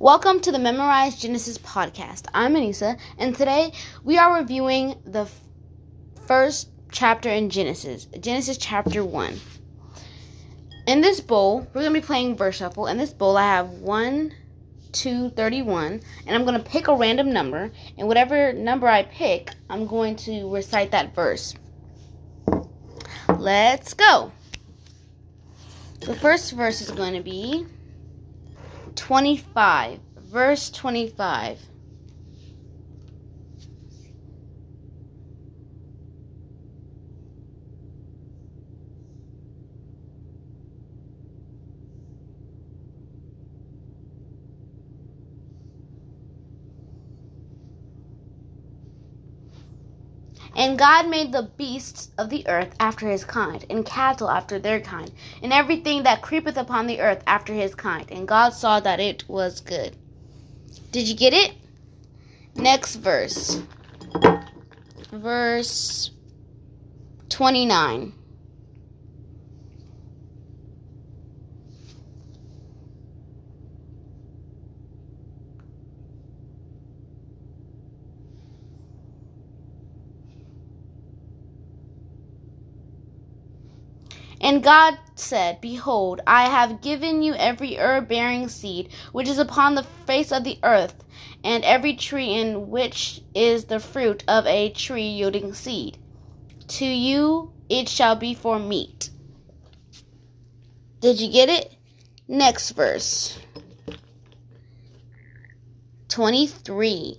Welcome to the Memorize Genesis podcast. I'm Anissa, and today we are reviewing the f- first chapter in Genesis, Genesis chapter 1. In this bowl, we're going to be playing verse shuffle. In this bowl, I have 1, 2, 31, and I'm going to pick a random number, and whatever number I pick, I'm going to recite that verse. Let's go. The first verse is going to be 25, verse 25. And God made the beasts of the earth after his kind, and cattle after their kind, and everything that creepeth upon the earth after his kind. And God saw that it was good. Did you get it? Next verse. Verse 29. And God said, Behold, I have given you every herb bearing seed which is upon the face of the earth, and every tree in which is the fruit of a tree yielding seed. To you it shall be for meat. Did you get it? Next verse 23.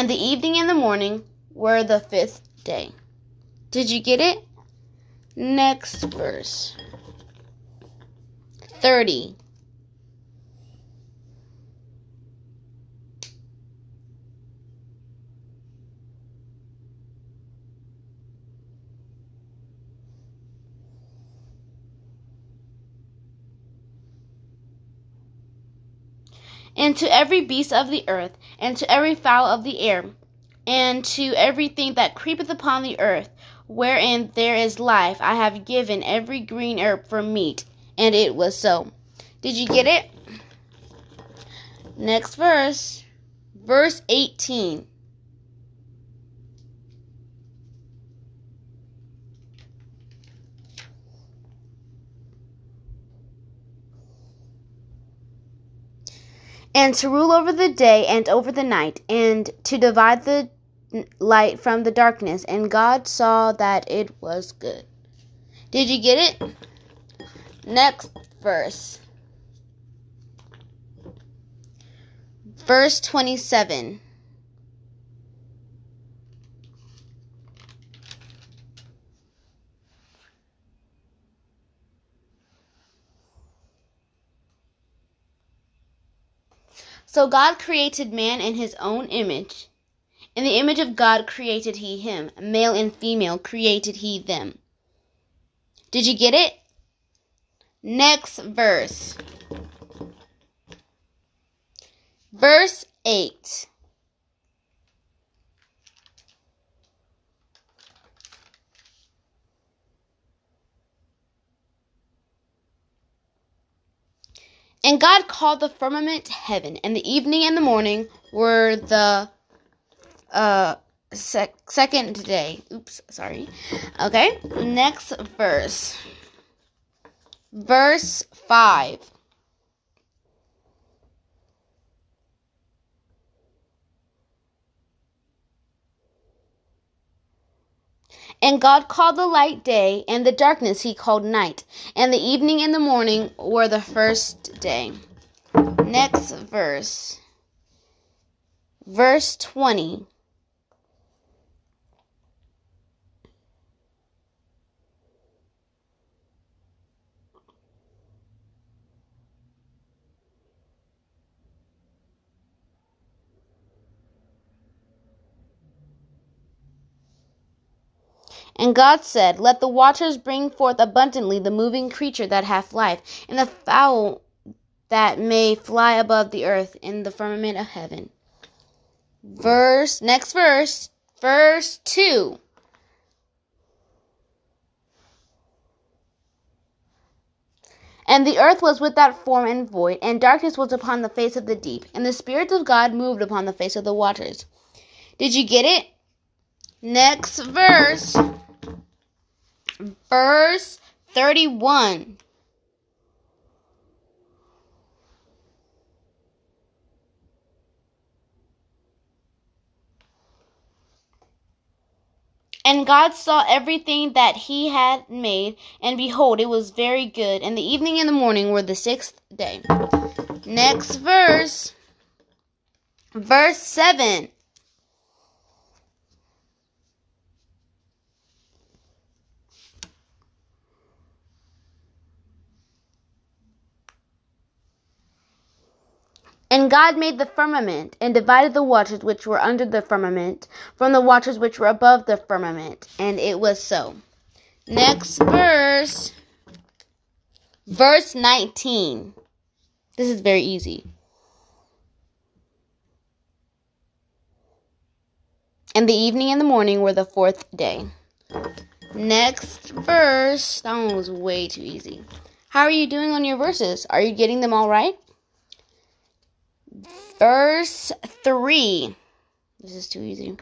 And the evening and the morning were the fifth day. Did you get it? Next verse 30. And to every beast of the earth, and to every fowl of the air, and to everything that creepeth upon the earth, wherein there is life, I have given every green herb for meat. And it was so. Did you get it? Next verse, verse 18. And to rule over the day and over the night, and to divide the light from the darkness. And God saw that it was good. Did you get it? Next verse. Verse 27. So God created man in his own image. In the image of God created he him. Male and female created he them. Did you get it? Next verse. Verse 8. And God called the firmament heaven, and the evening and the morning were the uh sec- second day. Oops, sorry. Okay, next verse. Verse 5. And God called the light day, and the darkness he called night. And the evening and the morning were the first day. Next verse. Verse 20. And God said, Let the waters bring forth abundantly the moving creature that hath life, and the fowl that may fly above the earth in the firmament of heaven. Verse, next verse, verse 2. And the earth was without form and void, and darkness was upon the face of the deep, and the Spirit of God moved upon the face of the waters. Did you get it? Next verse. Verse 31. And God saw everything that he had made, and behold, it was very good. And the evening and the morning were the sixth day. Next verse. Verse 7. And God made the firmament, and divided the waters which were under the firmament from the waters which were above the firmament. And it was so. Next verse. Verse 19. This is very easy. And the evening and the morning were the fourth day. Next verse. That one was way too easy. How are you doing on your verses? Are you getting them all right? Verse 3. This is too easy.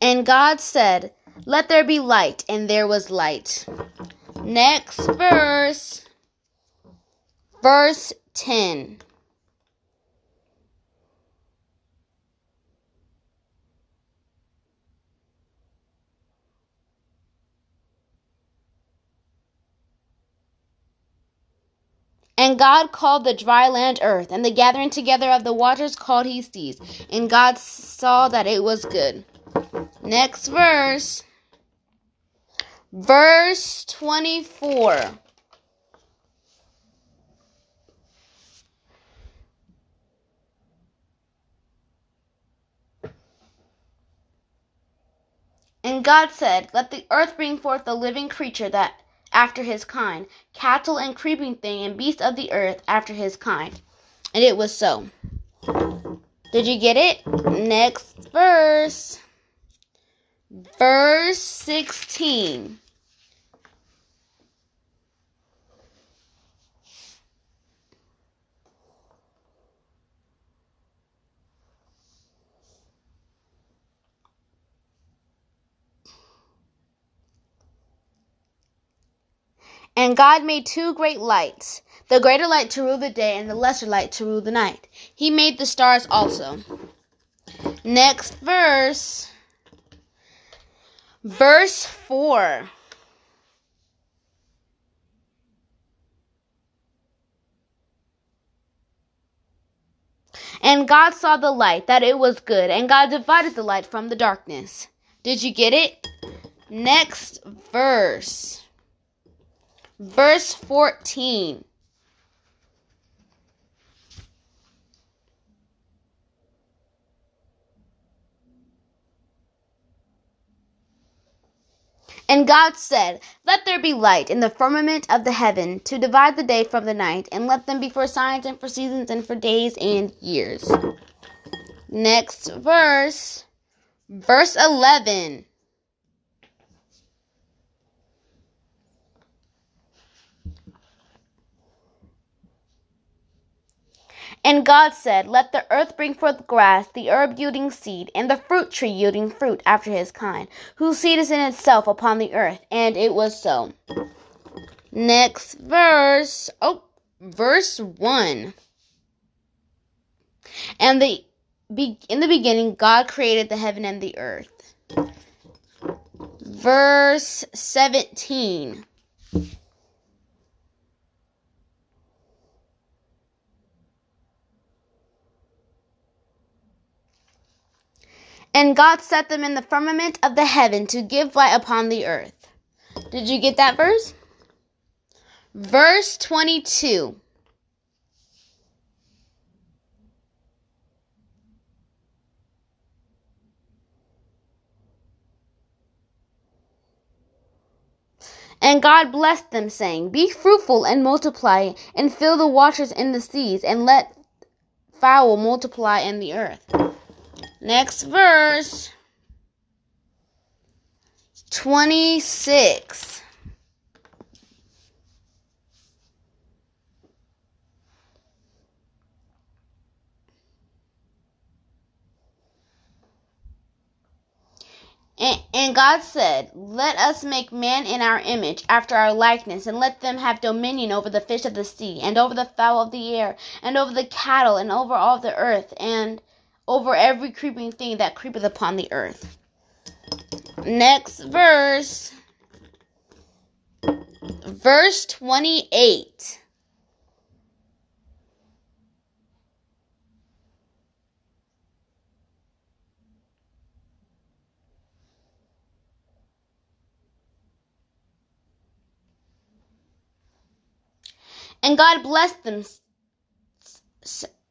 And God said, Let there be light, and there was light. Next verse. Verse 10. And God called the dry land earth, and the gathering together of the waters called he seas. And God saw that it was good. Next verse. Verse 24. And God said, Let the earth bring forth a living creature that after his kind, cattle and creeping thing and beasts of the earth after his kind. And it was so. Did you get it? Next verse. Verse 16. And God made two great lights, the greater light to rule the day, and the lesser light to rule the night. He made the stars also. Next verse. Verse 4. And God saw the light, that it was good, and God divided the light from the darkness. Did you get it? Next verse. Verse 14. And God said, Let there be light in the firmament of the heaven to divide the day from the night, and let them be for signs and for seasons and for days and years. Next verse, verse 11. And God said, Let the earth bring forth grass, the herb yielding seed, and the fruit tree yielding fruit after his kind, whose seed is in itself upon the earth. And it was so. Next verse. Oh, verse 1. And the in the beginning God created the heaven and the earth. Verse 17. And God set them in the firmament of the heaven to give light upon the earth. Did you get that verse? Verse 22. And God blessed them, saying, Be fruitful and multiply, and fill the waters in the seas, and let fowl multiply in the earth. Next verse 26. And, God said, Let us make man in our image, after our likeness, and let them have dominion over the fish of the sea, and over the fowl of the air, and over the cattle, and over all the earth, and over every creeping thing that creepeth upon the earth. Next verse. Verse 28. And God blessed them,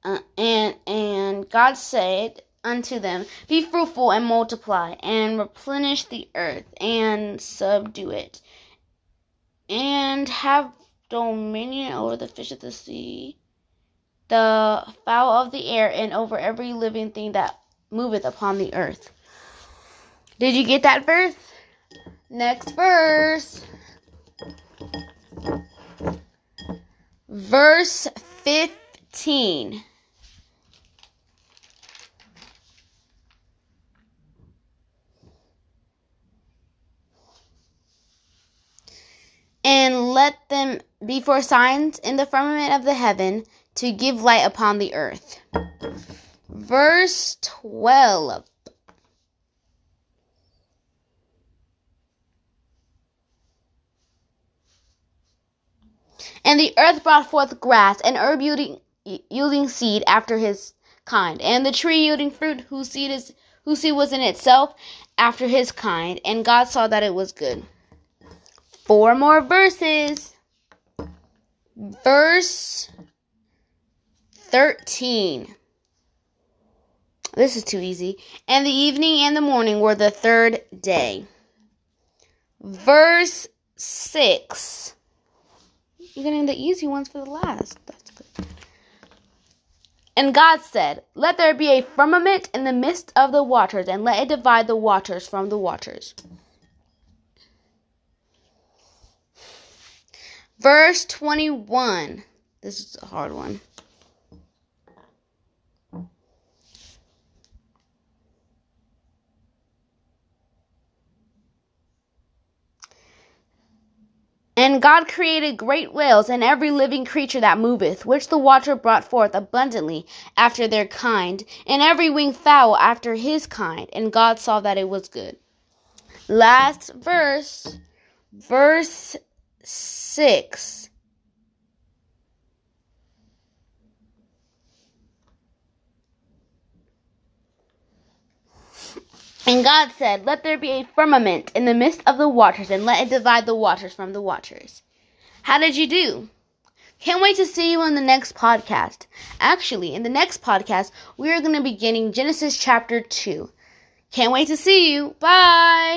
uh, and and God said unto them, Be fruitful and multiply, and replenish the earth, and subdue it, and have dominion over the fish of the sea, the fowl of the air, and over every living thing that moveth upon the earth. Did you get that verse? Next verse. Verse 15. And let them be for signs in the firmament of the heaven to give light upon the earth. Verse 12. And the earth brought forth grass, and herb yielding, yielding seed after his kind, and the tree yielding fruit whose seed is whose seed was in itself after his kind. And God saw that it was good. Four more verses. Verse 13. This is too easy. And the evening and the morning were the third day. Verse 6. You're getting the easy ones for the last. That's good. And God said, Let there be a firmament in the midst of the waters, and let it divide the waters from the waters. Verse 21. This is a hard one. And God created great whales and every living creature that moveth, which the water brought forth abundantly after their kind, and every winged fowl after his kind. And God saw that it was good. Last verse, verse 6. And God said, Let there be a firmament in the midst of the waters, and let it divide the waters from the waters. How did you do? Can't wait to see you on the next podcast. Actually, in the next podcast, we are going to be beginning Genesis chapter 2. Can't wait to see you. Bye.